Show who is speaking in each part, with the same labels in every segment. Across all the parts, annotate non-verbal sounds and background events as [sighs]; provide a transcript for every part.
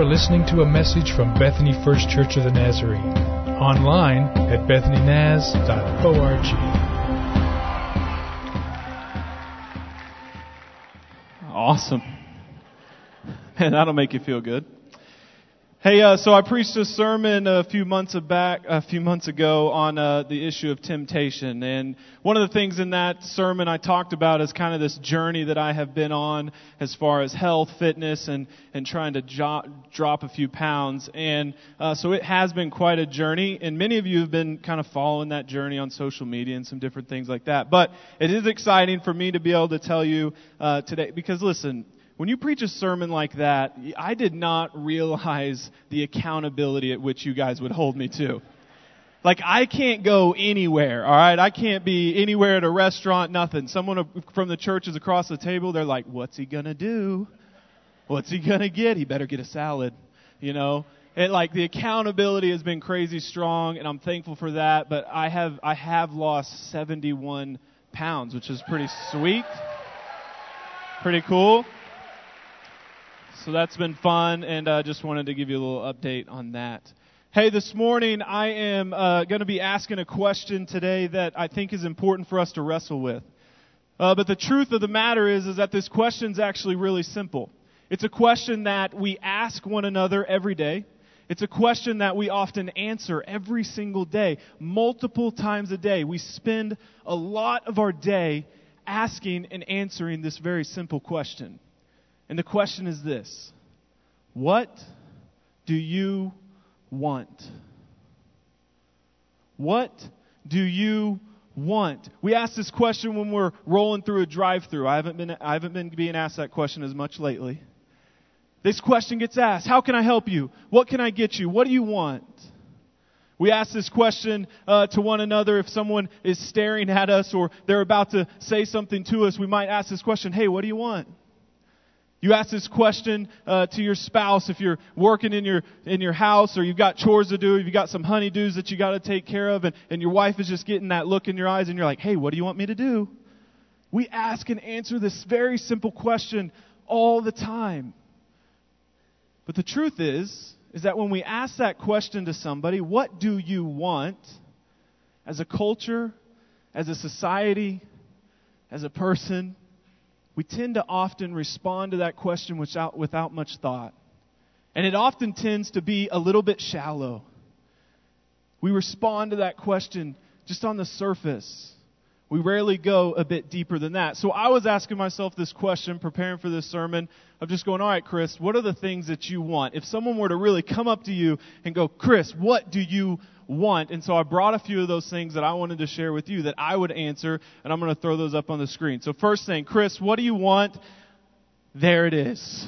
Speaker 1: are listening to a message from Bethany First Church of the Nazarene, online at bethanynaz.org.
Speaker 2: Awesome. Man, that'll make you feel good. Hey, uh, so I preached a sermon a few months back, a few months ago on uh, the issue of temptation, and one of the things in that sermon I talked about is kind of this journey that I have been on as far as health, fitness, and and trying to jo- drop a few pounds. And uh, so it has been quite a journey, and many of you have been kind of following that journey on social media and some different things like that. But it is exciting for me to be able to tell you uh, today because listen when you preach a sermon like that, I did not realize the accountability at which you guys would hold me to. Like, I can't go anywhere, alright? I can't be anywhere at a restaurant, nothing. Someone from the church is across the table, they're like, what's he gonna do? What's he gonna get? He better get a salad, you know? And like, the accountability has been crazy strong, and I'm thankful for that, but I have, I have lost 71 pounds, which is pretty sweet. Pretty cool. So that's been fun, and I uh, just wanted to give you a little update on that. Hey, this morning I am uh, going to be asking a question today that I think is important for us to wrestle with. Uh, but the truth of the matter is, is that this question is actually really simple. It's a question that we ask one another every day. It's a question that we often answer every single day, multiple times a day. We spend a lot of our day asking and answering this very simple question. And the question is this What do you want? What do you want? We ask this question when we're rolling through a drive-through. I haven't been I haven't been being asked that question as much lately. This question gets asked, how can I help you? What can I get you? What do you want? We ask this question uh, to one another if someone is staring at us or they're about to say something to us. We might ask this question, hey, what do you want? You ask this question uh, to your spouse if you're working in your in your house or you've got chores to do, you've got some honeydews that you got to take care of, and, and your wife is just getting that look in your eyes, and you're like, "Hey, what do you want me to do?" We ask and answer this very simple question all the time. But the truth is, is that when we ask that question to somebody, "What do you want?" as a culture, as a society, as a person, we tend to often respond to that question without, without much thought. And it often tends to be a little bit shallow. We respond to that question just on the surface. We rarely go a bit deeper than that. So I was asking myself this question, preparing for this sermon, of just going, all right, Chris, what are the things that you want? If someone were to really come up to you and go, Chris, what do you want. And so I brought a few of those things that I wanted to share with you that I would answer, and I'm going to throw those up on the screen. So, first thing, Chris, what do you want? There it is.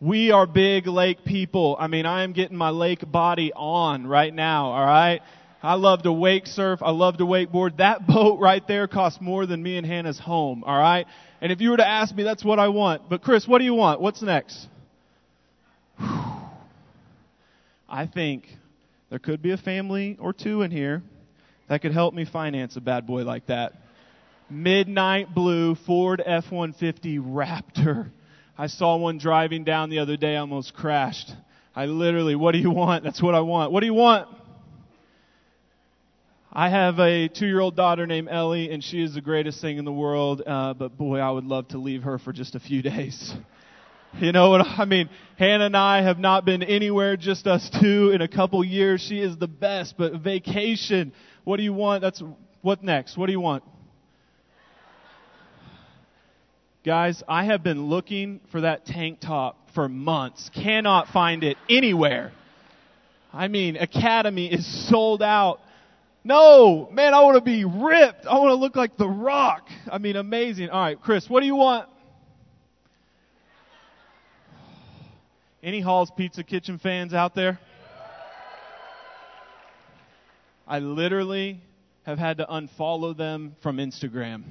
Speaker 2: We are big lake people. I mean, I am getting my lake body on right now, all right? I love to wake surf. I love to wakeboard. That boat right there costs more than me and Hannah's home, all right? And if you were to ask me, that's what I want. But Chris, what do you want? What's next? [sighs] I think there could be a family or two in here that could help me finance a bad boy like that. Midnight blue Ford F-150 Raptor. I saw one driving down the other day, almost crashed. I literally, what do you want? That's what I want. What do you want? I have a two year old daughter named Ellie, and she is the greatest thing in the world, uh, but boy, I would love to leave her for just a few [laughs] days. You know what I mean? Hannah and I have not been anywhere, just us two, in a couple years. She is the best, but vacation. What do you want? That's what next? What do you want? Guys, I have been looking for that tank top for months. Cannot find it anywhere. I mean, Academy is sold out. No, man, I want to be ripped. I want to look like The Rock. I mean, amazing. All right, Chris, what do you want? Any Hall's Pizza Kitchen fans out there? I literally have had to unfollow them from Instagram.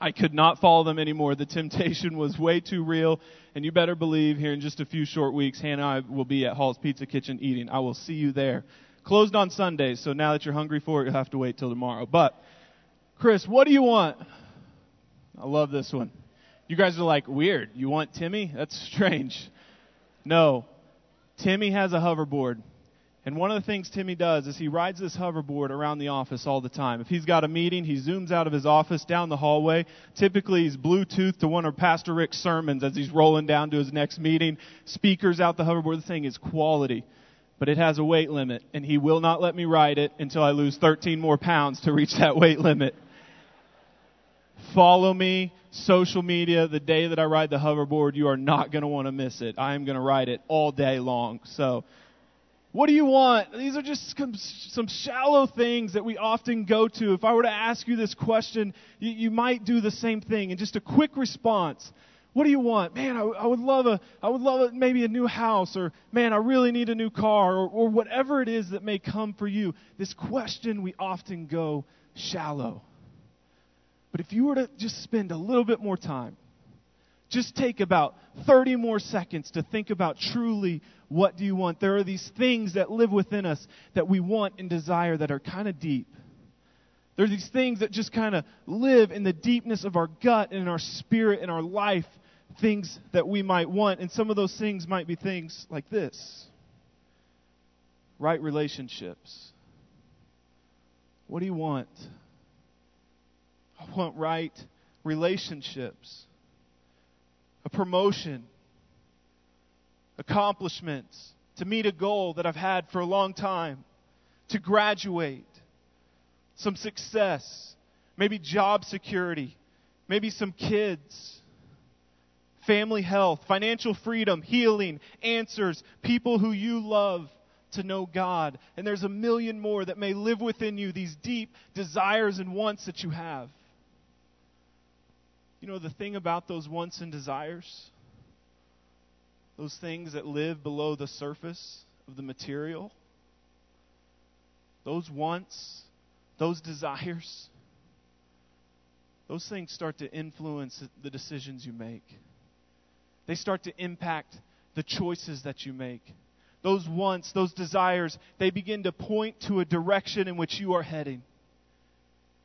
Speaker 2: I could not follow them anymore. The temptation [laughs] was way too real. And you better believe here in just a few short weeks, Hannah and I will be at Hall's Pizza Kitchen eating. I will see you there. Closed on Sundays, so now that you're hungry for it, you'll have to wait till tomorrow. But, Chris, what do you want? I love this one. You guys are like, weird. You want Timmy? That's strange. No. Timmy has a hoverboard. And one of the things Timmy does is he rides this hoverboard around the office all the time. If he's got a meeting, he zooms out of his office down the hallway. Typically, he's Bluetooth to one of Pastor Rick's sermons as he's rolling down to his next meeting. Speakers out the hoverboard. The thing is quality. But it has a weight limit, and he will not let me ride it until I lose 13 more pounds to reach that [laughs] weight limit. Follow me, social media, the day that I ride the hoverboard, you are not going to want to miss it. I am going to ride it all day long. So, what do you want? These are just some, shallow things that we often go to. If I were to ask you this question, you, you might do the same thing. And just a quick response. What do you want? Man, I, I, would love a, I would love a, maybe a new house, or man, I really need a new car, or, or whatever it is that may come for you. This question, we often go shallow. But if you were to just spend a little bit more time, just take about 30 more seconds to think about truly what do you want. There are these things that live within us that we want and desire that are kind of deep. There are these things that just kind of live in the deepness of our gut and in our spirit and our life, things that we might want. And some of those things might be things like this right relationships. What do you want? I want right relationships a promotion, accomplishments, to meet a goal that I've had for a long time, to graduate, some success, maybe job security, maybe some kids, family health, financial freedom, healing, answers, people who you love to know God. And there's a million more that may live within you, these deep desires and wants that you have. You know, the thing about those wants and desires, those things that live below the surface of the material, those wants, those desires, those things start to influence the decisions you make. They start to impact the choices that you make. Those wants, those desires, they begin to point to a direction in which you are heading.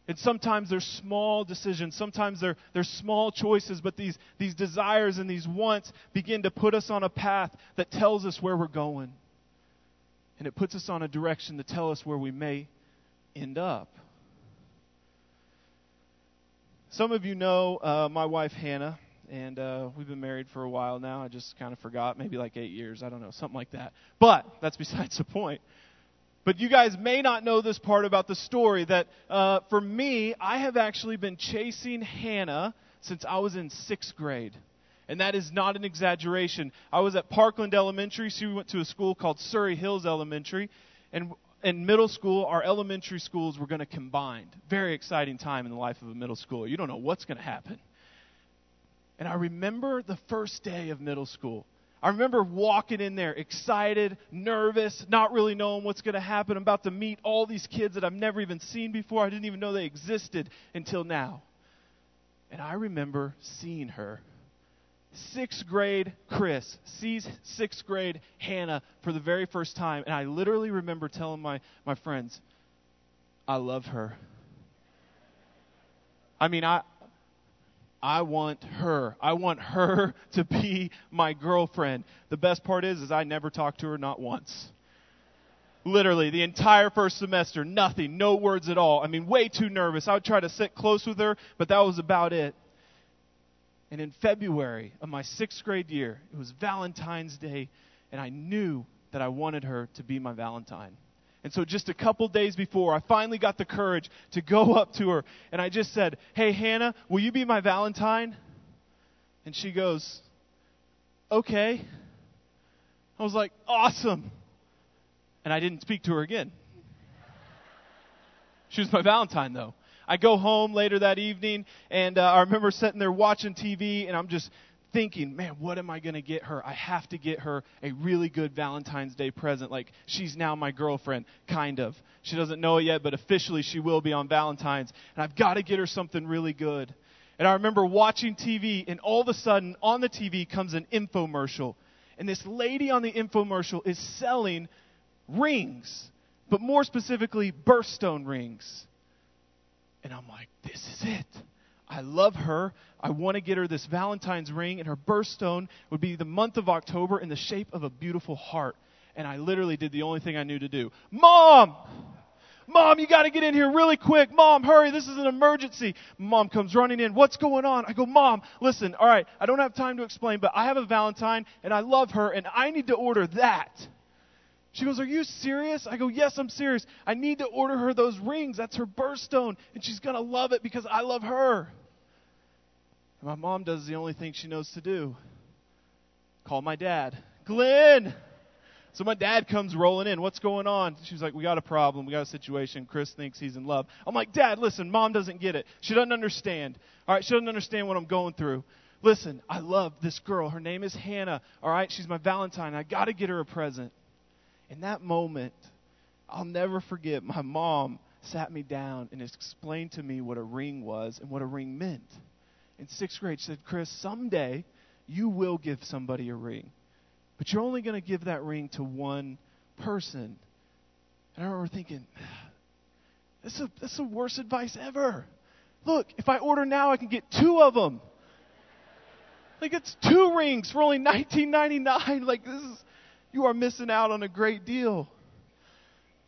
Speaker 2: And sometimes they're small decisions, sometimes they're, they're small choices, but these, these desires and these wants begin to put us on a path that tells us where we're going. And it puts us on a direction to tell us where we may end up. Some of you know uh, my wife Hannah, and uh, we've been married for a while now. I just kind of forgot, maybe like eight years, I don't know, something like that. But that's besides the point. But you guys may not know this part about the story that uh, for me, I have actually been chasing Hannah since I was in sixth grade. And that is not an exaggeration. I was at Parkland Elementary. She went to a school called Surrey Hills Elementary. And in middle school, our elementary schools were going to combine. Very exciting time in the life of a middle school. You don't know what's going to happen. And I remember the first day of middle school. I remember walking in there excited, nervous, not really knowing what's going to happen. I'm about to meet all these kids that I've never even seen before. I didn't even know they existed until now. And I remember seeing her. Sixth grade Chris sees sixth grade Hannah for the very first time. And I literally remember telling my, my friends, I love her. I mean, I, I want her. I want her [laughs] to be my girlfriend. The best part is, is I never talked to her not once. Literally, the entire first semester, nothing, no words at all. I mean, way too nervous. I would try to sit close with her, but that was about it. And in February of my sixth grade year, it was Valentine's Day, and I knew that I wanted her to be my Valentine. And so, just a couple days before, I finally got the courage to go [laughs] up to her and I just said, Hey, Hannah, will you be my Valentine? And she goes, Okay. I was like, Awesome. And I didn't speak to her again. [laughs] She was my Valentine, though. I go home later that evening, and uh, I remember sitting there watching TV, and I'm just thinking, man, what am I going to get her? I have to get her a really good Valentine's Day present. Like, she's now my girlfriend, kind of. She doesn't know it yet, but officially she will be on Valentine's. And I've got to get her something really good. And I remember watching TV, and all of a sudden, on the TV comes an infomercial. And this lady on the infomercial is selling rings, but more specifically, birthstone rings. And I'm like, this is it. I love her. I want to get her this Valentine's ring, and her birthstone would be the month of October in the shape of a beautiful heart. And I literally did the only thing I knew to do. Mom! Mom, you got to get in here really quick. Mom, hurry. This is an emergency. Mom comes running in. What's going on? I go, Mom, listen, all right, I don't have time to explain, but I have a Valentine and I love her and I need to order that. She goes, Are you serious? I go, Yes, I'm serious. I need to order her those rings. That's her birthstone. And she's going to love it because I love her. And my mom does the only thing she knows to do call my dad. Glenn! So my dad comes rolling in. What's going on? She's like, We got a problem. We got a situation. Chris thinks he's in love. I'm like, Dad, listen, mom doesn't get it. She doesn't understand. All right, she doesn't understand what I'm going through. Listen, I love this girl. Her name is Hannah. All right, she's my Valentine. I got to get her a present. In that moment, I'll never forget my mom sat me down and explained to me what a ring was and what a ring meant. In sixth grade, she said, Chris, someday you will give somebody a ring. But you're only going to give that ring to one person. And I remember thinking, that's, this is the worst advice ever. Look, if I order now, I can get two of them. Like it's two rings for only 19.99. Like this is, you are missing out on a great deal.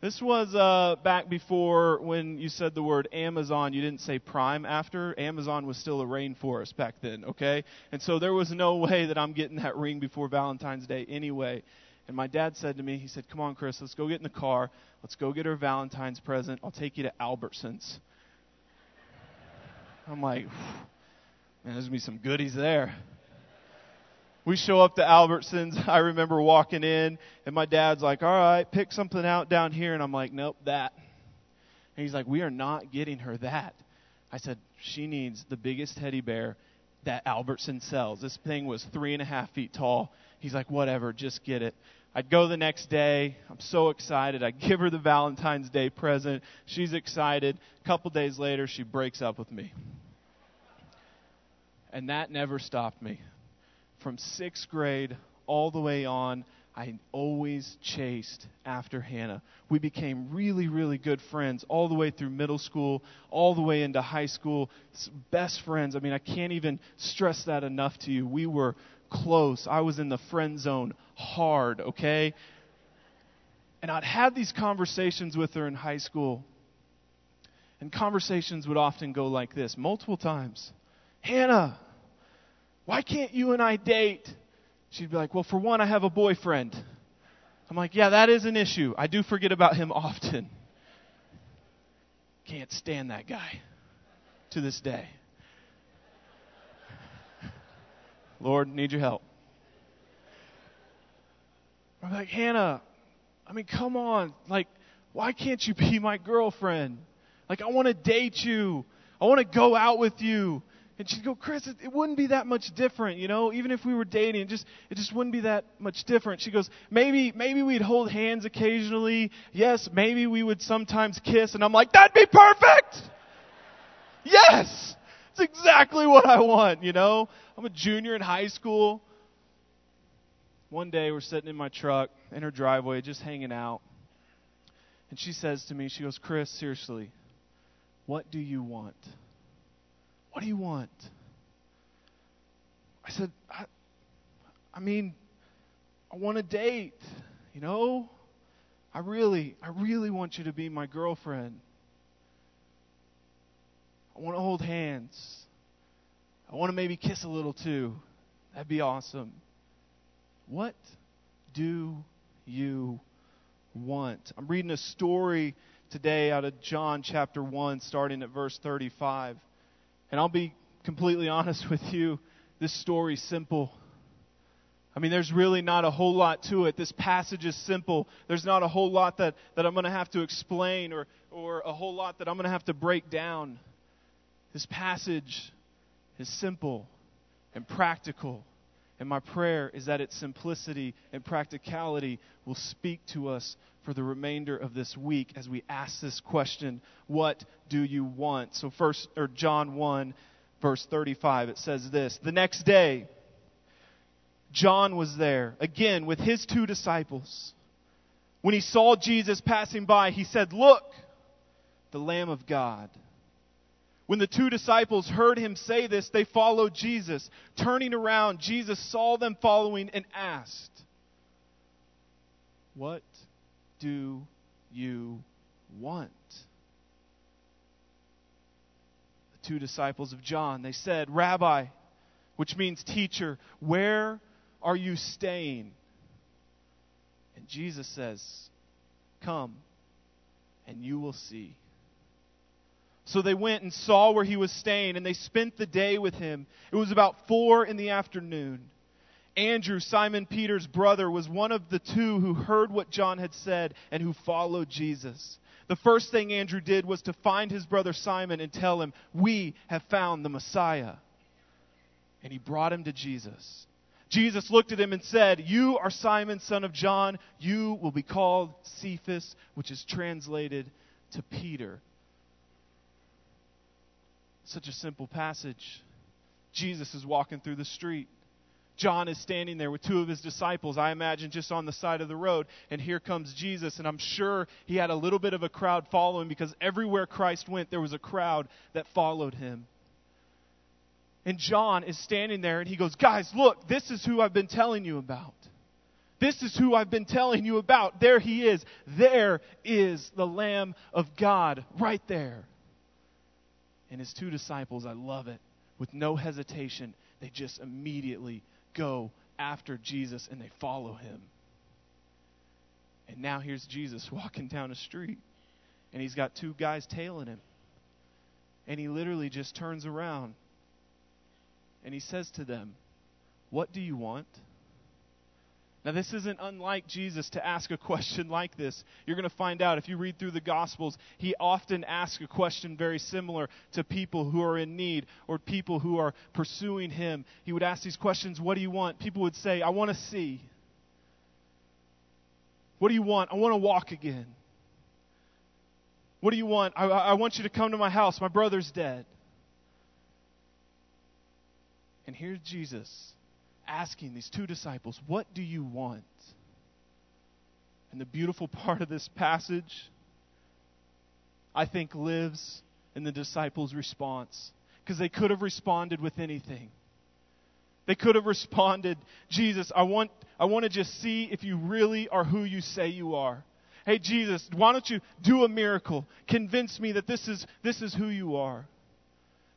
Speaker 2: This was uh, back before when you said the word Amazon, you didn't say Prime after. Amazon was still a rainforest back then, okay? And so there was no way that I'm getting that ring before Valentine's Day anyway. And my dad said to me, he said, Come on, Chris, let's go get in the car. Let's go get her Valentine's present. I'll take you to Albertsons. I'm like, man, there's going to be some goodies there we show up to Albertsons. [laughs] I remember walking in, and my dad's like, All right, pick something out down here. And I'm like, Nope, that. And he's like, We are not getting her that. I said, She needs the biggest teddy bear that Albertson sells. This thing was three and a half feet tall. He's like, Whatever, just get it. I'd go the next day. I'm so excited. I give her the Valentine's Day present. She's excited. A couple days later, she breaks up with me. And that never stopped me from sixth grade all the way on, I always chased after Hannah. We became really, really good friends all the way through middle school, all the way into high school. Best friends. I mean, I can't even stress that enough to you. We were close. I was in the friend zone hard, okay? And I'd have these conversations with her in high school. And conversations would often go like this multiple times Hannah, why can't you and I date? She'd be like, Well, for one, I have a boyfriend. I'm like, Yeah, that is an issue. I do forget about him often. Can't stand that guy to this day. Lord, need your help. I'm like, Hannah, I mean, come on. Like, why can't you be my girlfriend? Like, I want to date you. I want to go out with you. And she'd go, Chris, it, it, wouldn't be that much different, you know. Even if we were dating, it just it just wouldn't be that much different. She goes, maybe maybe we'd hold hands occasionally. Yes, maybe we would sometimes kiss. And I'm like, that'd be perfect. yes, it's exactly what I want. You know, I'm a junior in high school. One day we're sitting in my truck in her driveway, just hanging out, and she says to me, she goes, Chris, seriously, what do you want? What do you want? I said, I, I mean, I want a date, you know? I really, I really want you to be my girlfriend. I want to hold hands. I want to maybe kiss a little too. That'd be awesome. What do you want? I'm reading a story today out of John chapter 1, starting at verse 35. And I'll be completely honest with you, this story's simple. I mean, there's really not a whole lot to it. This passage is simple. There's not a whole lot that, that I'm going to have to explain or, or a whole lot that I'm going to have to break down. This passage is simple and practical. And my prayer is that its simplicity and practicality will speak to us for the remainder of this week as we ask this question, what do you want? So first or John 1 verse 35 it says this, the next day John was there again with his two disciples. When he saw Jesus passing by, he said, "Look, the Lamb of God." When the two disciples heard him say this, they followed Jesus. Turning around, Jesus saw them following and asked, What do you want? The two disciples of John, they said, Rabbi, which means teacher, where are you staying? And Jesus says, Come, and you will see. So they went and saw where he was staying, and they spent the day with him. It was about four in the afternoon. Andrew, Simon Peter's brother, was one of the two who heard what John had said and who followed Jesus. The first thing Andrew did was to find his brother Simon and tell him, We have found the Messiah. And he brought him to Jesus. Jesus looked at him and said, You are Simon, son of John. You will be called Cephas, which is translated to Peter. Such a simple passage. Jesus is walking through the street. John is standing there with two of his disciples, I imagine just on the side of the road. And here comes Jesus. And I'm sure he had a little bit of a crowd following because everywhere Christ went, there was a crowd that followed him. And John is standing there and he goes, Guys, look, this is who I've been telling you about. This is who I've been telling you about. There he is. There is the Lamb of God right there. And his two disciples, I love it, with no hesitation, they just immediately go after Jesus and they follow him. And now here's Jesus [laughs] walking down a street, and he's got two guys tailing him. And he literally just turns around and he says to them, What do you want? Now, this isn't unlike Jesus to ask a question [laughs] like this. You're going to find out if you read through the Gospels, he often asks a question very similar to people who are in need or people who are pursuing him. He would ask these questions What do you want? People would say, I want to see. What do you want? I want to walk again. What do you want? I, I want you to come to my house. My brother's dead. And here's Jesus asking these two disciples, What do you want? And the beautiful [laughs] part of this passage, I think, lives in the disciples' response. Because they could have responded with anything. They could have responded, Jesus, I want, I want to just see if you really are who you say you are. Hey, Jesus, why don't you do a miracle? Convince me that this is, this is who you are.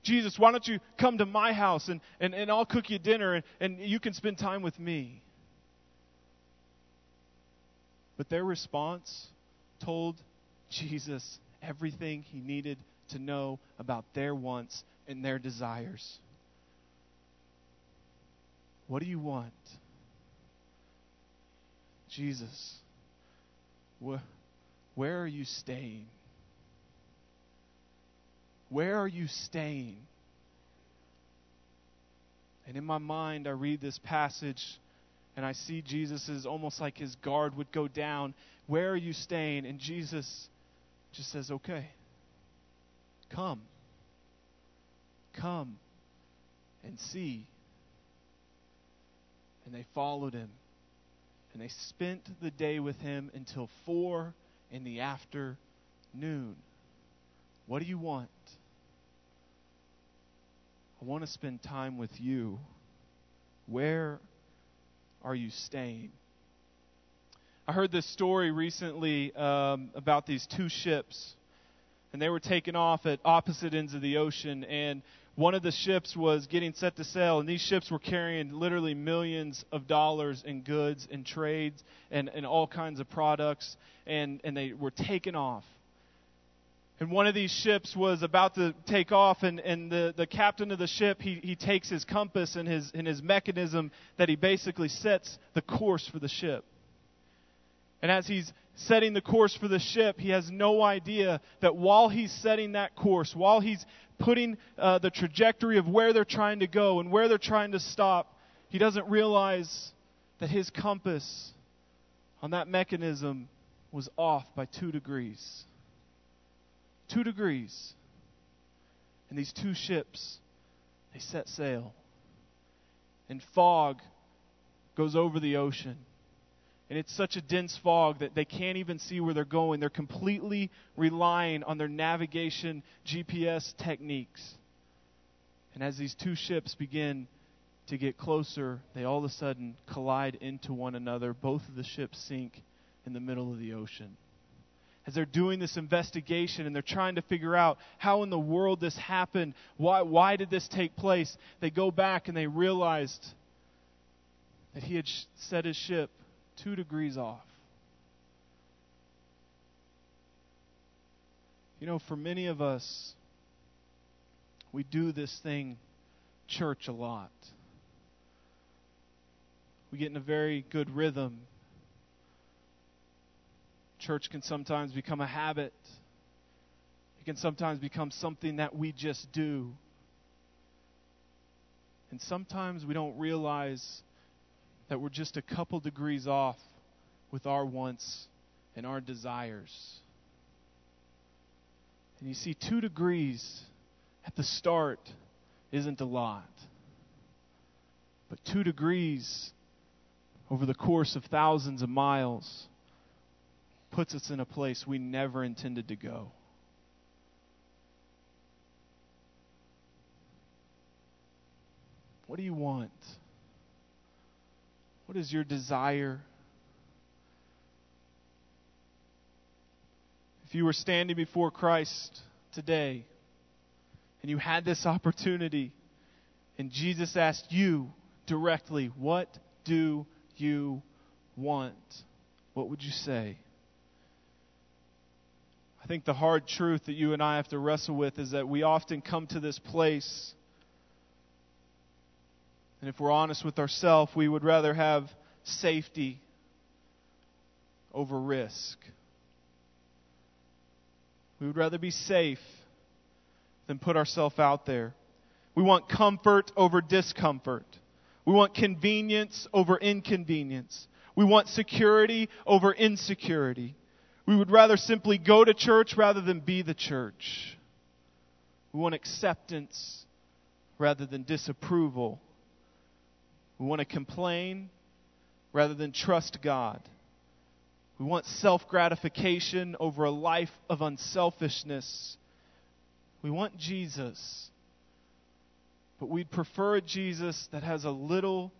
Speaker 2: Jesus, why don't you come to my house and, and, and I'll cook you dinner and, and you can spend time with me? But their response told Jesus everything he needed to know about their wants and their desires. What do you want? Jesus, wh- where are you staying? Where are you staying? And in my mind, I read this passage and I see Jesus is almost like his guard would go down. Where are you staying? And Jesus just says, Okay, come. Come and see. And they followed him. And they spent the day with him until four in the afternoon. What do you want? I want to spend time with you. Where are you staying? I heard this story recently um, about these two ships, and they were taken off at opposite ends of the ocean, and one of the ships was getting set to sail, and these ships were carrying literally millions of dollars in goods and trades and, and all kinds of products, and, and they were taken off. And one of these ships was about to take off, and, and the, the captain of the ship, he, he takes his compass and his, and his mechanism that he basically sets the course for the ship. And as he's setting the course for the ship, he has no idea that while he's setting that course, while he's putting uh, the trajectory of where they're trying to go and where they're trying to stop, he doesn't realize that his compass on that mechanism was off by two degrees two degrees. And these two ships, they set sail. And fog goes over the ocean. And it's such a dense fog that they can't even see where they're going. They're completely relying on their navigation GPS techniques. And as these two ships begin to get closer, they all of a sudden collide into one another. Both of the ships sink in the middle of the ocean. As they're doing this investigation and they're trying to figure out how in the world this happened, why, why did this take place, they go back and they realized that he had set his ship two degrees off. You know, for many of us, we do this thing, church, a lot. We get in a very good rhythm. Church can sometimes become a habit, it can sometimes become something that we just do. And sometimes we don't realize that we're just a couple degrees off with our wants and our desires. And you see, two degrees at the start isn't a lot. But two degrees over the course of thousands of miles puts us in a place we never intended to go. What do you want? What is your desire? If you were standing before Christ today and you had this opportunity and Jesus asked you directly, What do you want? What would you say? I think the hard truth that you and I have to wrestle with is that we often come to this place and if we're honest with ourselves, we would rather have safety over risk. We would rather be safe than put ourselves out there. We want comfort over discomfort. We want convenience over inconvenience. We want security over insecurity. We would rather simply go to church rather than be the church. We want acceptance rather than disapproval. We want to complain rather than trust God. We want self gratification over a life of unselfishness. We want Jesus, but we'd prefer a Jesus that has a little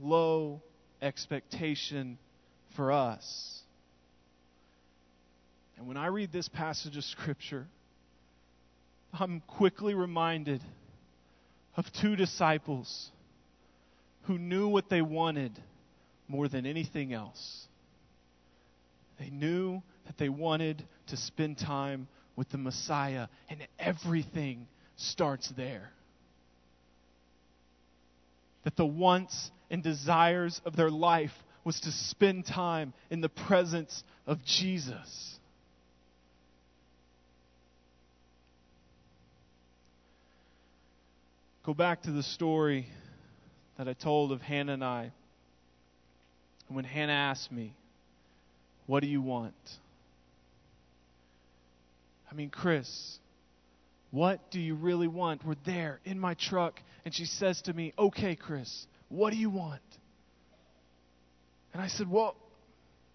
Speaker 2: low expectation for us. And when I read this passage of Scripture, I'm quickly reminded of two disciples who knew what they wanted more than anything else. They knew that they wanted to spend time with the Messiah, and everything starts there. That the wants and desires of their life was to spend time in the presence of Jesus. Go back to the story that I told of Hannah and I. And when Hannah asked me, What do you want? I mean, Chris, what do you really want? We're there in my truck, and she says to me, Okay, Chris, what do you want? And I said, Well,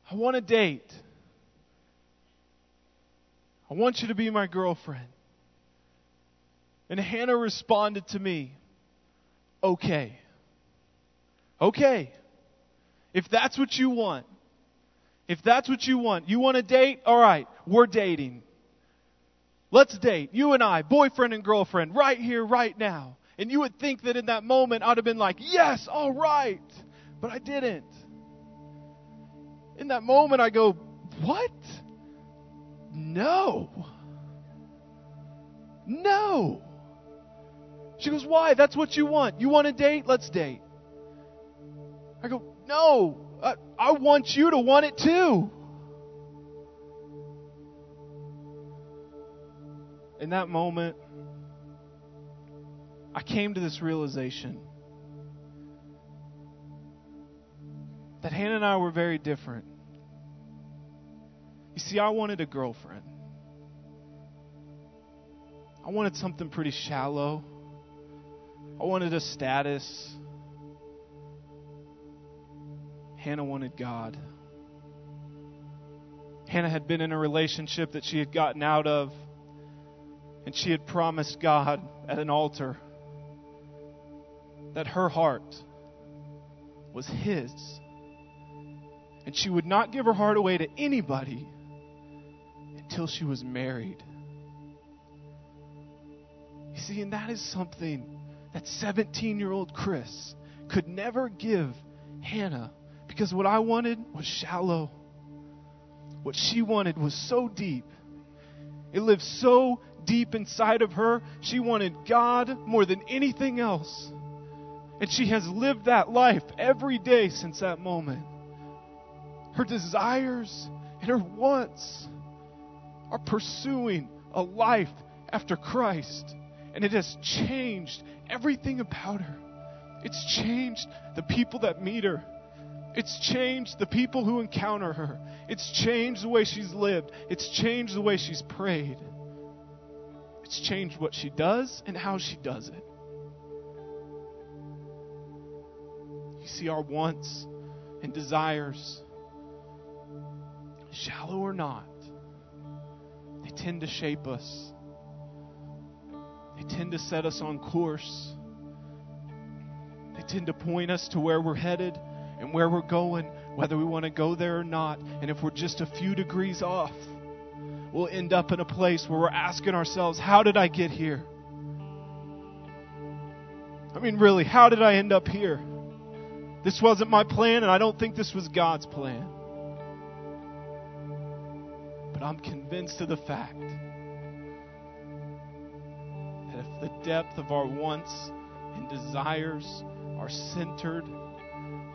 Speaker 2: I want a date. I want you to be my girlfriend. And Hannah responded to me, Okay. Okay. If that's what you want, if that's what you want, you want a date? All right, we're dating. Let's date. You and I, boyfriend and girlfriend, right here, right now. And you would think that in that moment I'd have been like, yes, all right. But I didn't. In that moment, I go, what? No. No. She goes, why? That's what you want. You want a date? Let's date. I go, no, I, I want you to want it too. In that moment, I came to this realization that Hannah and I were very different. You see, I wanted a girlfriend. I wanted something pretty shallow. I wanted a status. Hannah wanted God. Hannah had been in a relationship that she had gotten out of, and she had promised God at an altar that her heart was His. And she would not give her heart away to anybody until she was married. You see, and that is something that 17 year old Chris could never give Hannah because what I wanted was shallow. What she wanted was so deep. It lived so deep inside of her. She wanted God more than anything else. And she has lived that life every day since that moment. Her desires and her wants are pursuing a life after Christ. And it has changed everything about her. It's changed the people that meet her. It's changed the people who encounter her. It's changed the way she's lived. It's changed the way she's prayed. It's changed what she does and how she does it. You see, our wants and desires, shallow or not, they tend to shape us. They tend to set us on course. They tend to point us to where we're headed and where we're going, whether we want to go there or not. And if we're just a few degrees off, we'll end up in a place where we're asking ourselves, How did I get here? I mean, really, how did I end up here? This wasn't my plan, and I don't think this was God's plan. But I'm convinced of the fact the depth of our wants and desires are centered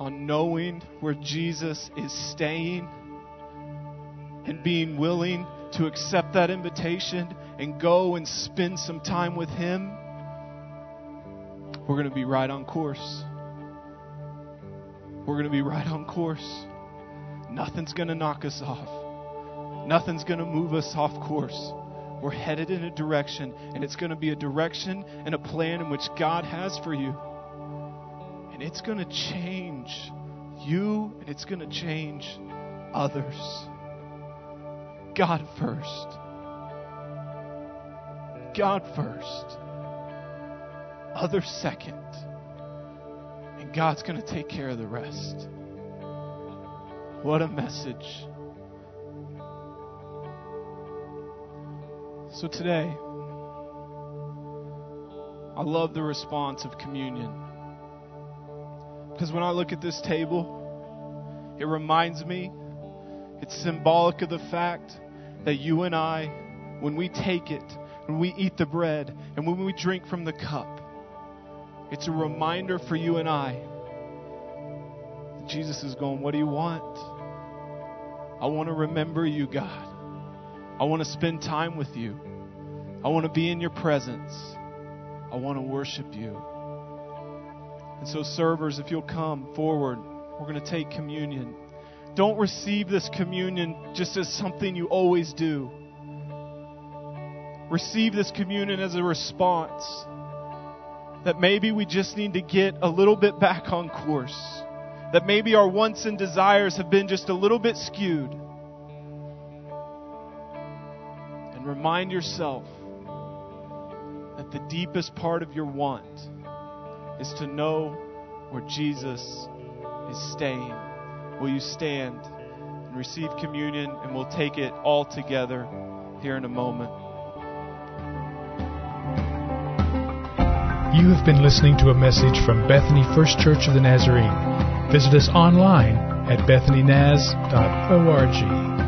Speaker 2: on knowing where Jesus is staying and being willing to accept that invitation and go and spend some time with Him, we're going to be right on course. We're going to be right on course. Nothing's going to knock us off. Nothing's going to move us off course. We're headed in a direction, and it's going to be a direction and a plan in which God has for you. And it's going to change you, and it's going to change others. God first. God first. Others second. And God's going to take care of the rest. What a message. So today, I love the response of communion. Because when I look at this table, it reminds me, it's symbolic of the fact that you and I, when we take it, when we eat the bread, and when we drink from the cup, it's a reminder for you and I. that Jesus is going, What do you want? I want to remember you, God. I want to spend time with you. I want to be in your presence. I want to worship you. And so, servers, if you'll come forward, we're going to take communion. Don't receive this communion just as something you always do. Receive this communion as a response that maybe we just need to get a little bit back on course. That maybe our wants and desires have been just a little bit skewed. And remind yourself the deepest part of your want is to know where Jesus is staying. Will you stand and receive communion, and we'll take it all together here in a moment.
Speaker 1: You have been listening to a message from Bethany First Church of the Nazarene. Visit us online at bethanynaz.org.